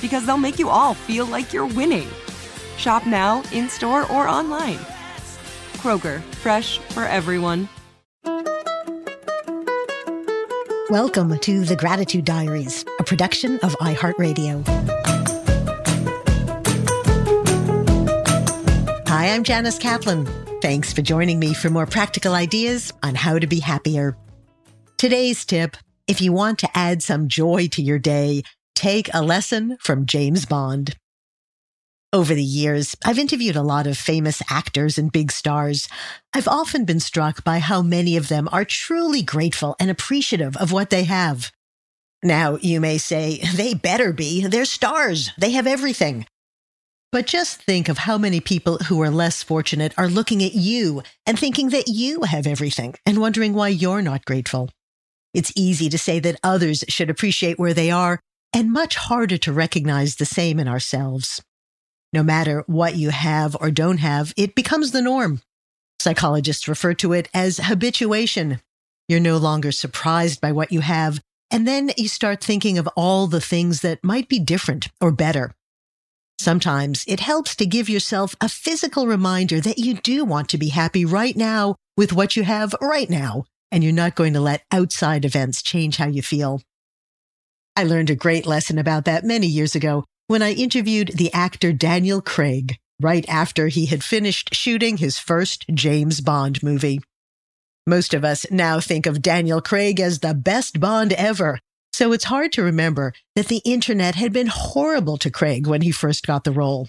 because they'll make you all feel like you're winning. Shop now, in store, or online. Kroger, fresh for everyone. Welcome to the Gratitude Diaries, a production of iHeartRadio. Hi, I'm Janice Kaplan. Thanks for joining me for more practical ideas on how to be happier. Today's tip if you want to add some joy to your day, take a lesson from James Bond. Over the years, I've interviewed a lot of famous actors and big stars. I've often been struck by how many of them are truly grateful and appreciative of what they have. Now, you may say, they better be. They're stars. They have everything. But just think of how many people who are less fortunate are looking at you and thinking that you have everything and wondering why you're not grateful. It's easy to say that others should appreciate where they are and much harder to recognize the same in ourselves. No matter what you have or don't have, it becomes the norm. Psychologists refer to it as habituation. You're no longer surprised by what you have, and then you start thinking of all the things that might be different or better. Sometimes it helps to give yourself a physical reminder that you do want to be happy right now with what you have right now, and you're not going to let outside events change how you feel. I learned a great lesson about that many years ago when I interviewed the actor Daniel Craig right after he had finished shooting his first James Bond movie. Most of us now think of Daniel Craig as the best Bond ever, so it's hard to remember that the internet had been horrible to Craig when he first got the role.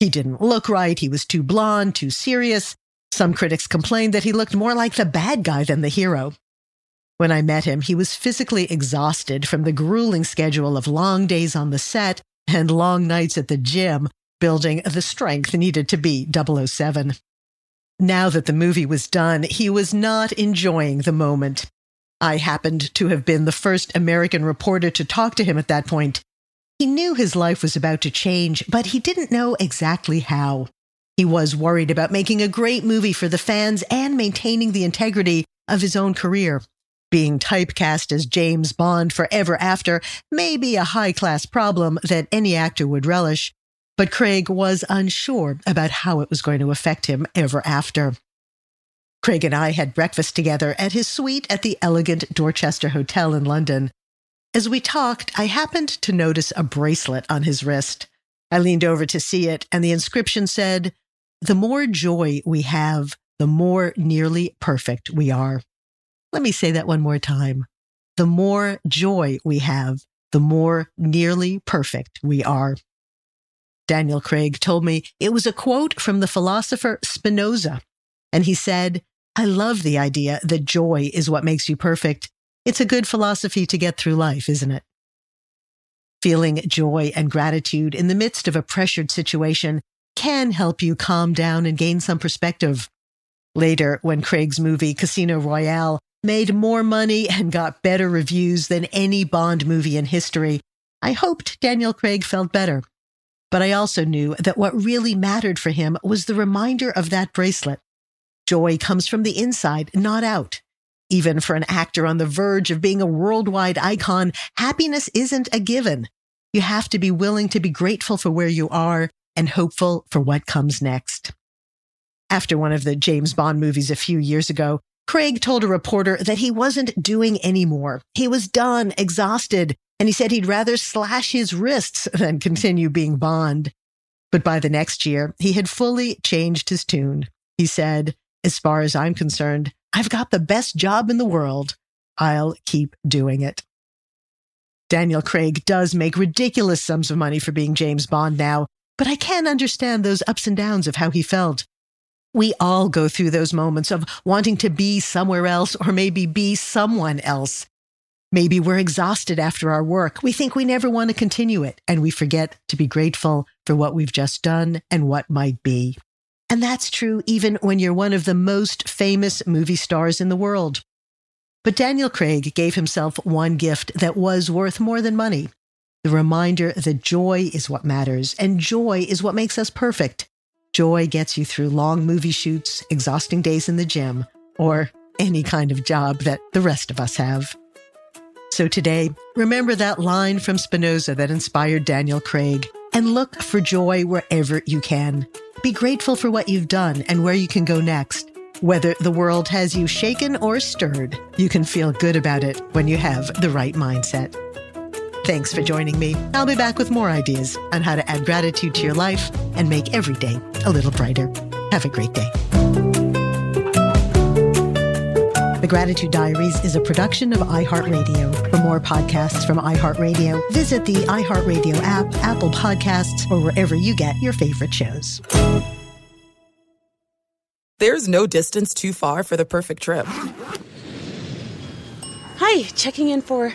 He didn't look right, he was too blonde, too serious. Some critics complained that he looked more like the bad guy than the hero. When I met him, he was physically exhausted from the grueling schedule of long days on the set and long nights at the gym, building the strength needed to be 007. Now that the movie was done, he was not enjoying the moment. I happened to have been the first American reporter to talk to him at that point. He knew his life was about to change, but he didn't know exactly how. He was worried about making a great movie for the fans and maintaining the integrity of his own career. Being typecast as James Bond forever after may be a high class problem that any actor would relish, but Craig was unsure about how it was going to affect him ever after. Craig and I had breakfast together at his suite at the elegant Dorchester Hotel in London. As we talked, I happened to notice a bracelet on his wrist. I leaned over to see it, and the inscription said, The more joy we have, the more nearly perfect we are. Let me say that one more time. The more joy we have, the more nearly perfect we are. Daniel Craig told me it was a quote from the philosopher Spinoza. And he said, I love the idea that joy is what makes you perfect. It's a good philosophy to get through life, isn't it? Feeling joy and gratitude in the midst of a pressured situation can help you calm down and gain some perspective. Later, when Craig's movie Casino Royale made more money and got better reviews than any Bond movie in history, I hoped Daniel Craig felt better. But I also knew that what really mattered for him was the reminder of that bracelet. Joy comes from the inside, not out. Even for an actor on the verge of being a worldwide icon, happiness isn't a given. You have to be willing to be grateful for where you are and hopeful for what comes next. After one of the James Bond movies a few years ago, Craig told a reporter that he wasn't doing anymore. He was done, exhausted, and he said he'd rather slash his wrists than continue being Bond. But by the next year, he had fully changed his tune. He said, As far as I'm concerned, I've got the best job in the world. I'll keep doing it. Daniel Craig does make ridiculous sums of money for being James Bond now, but I can understand those ups and downs of how he felt. We all go through those moments of wanting to be somewhere else or maybe be someone else. Maybe we're exhausted after our work. We think we never want to continue it, and we forget to be grateful for what we've just done and what might be. And that's true even when you're one of the most famous movie stars in the world. But Daniel Craig gave himself one gift that was worth more than money the reminder that joy is what matters, and joy is what makes us perfect. Joy gets you through long movie shoots, exhausting days in the gym, or any kind of job that the rest of us have. So today, remember that line from Spinoza that inspired Daniel Craig and look for joy wherever you can. Be grateful for what you've done and where you can go next. Whether the world has you shaken or stirred, you can feel good about it when you have the right mindset. Thanks for joining me. I'll be back with more ideas on how to add gratitude to your life and make every day a little brighter. Have a great day. The Gratitude Diaries is a production of iHeartRadio. For more podcasts from iHeartRadio, visit the iHeartRadio app, Apple Podcasts, or wherever you get your favorite shows. There's no distance too far for the perfect trip. Hi, checking in for.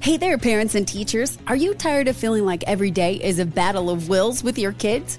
Hey there, parents and teachers. Are you tired of feeling like every day is a battle of wills with your kids?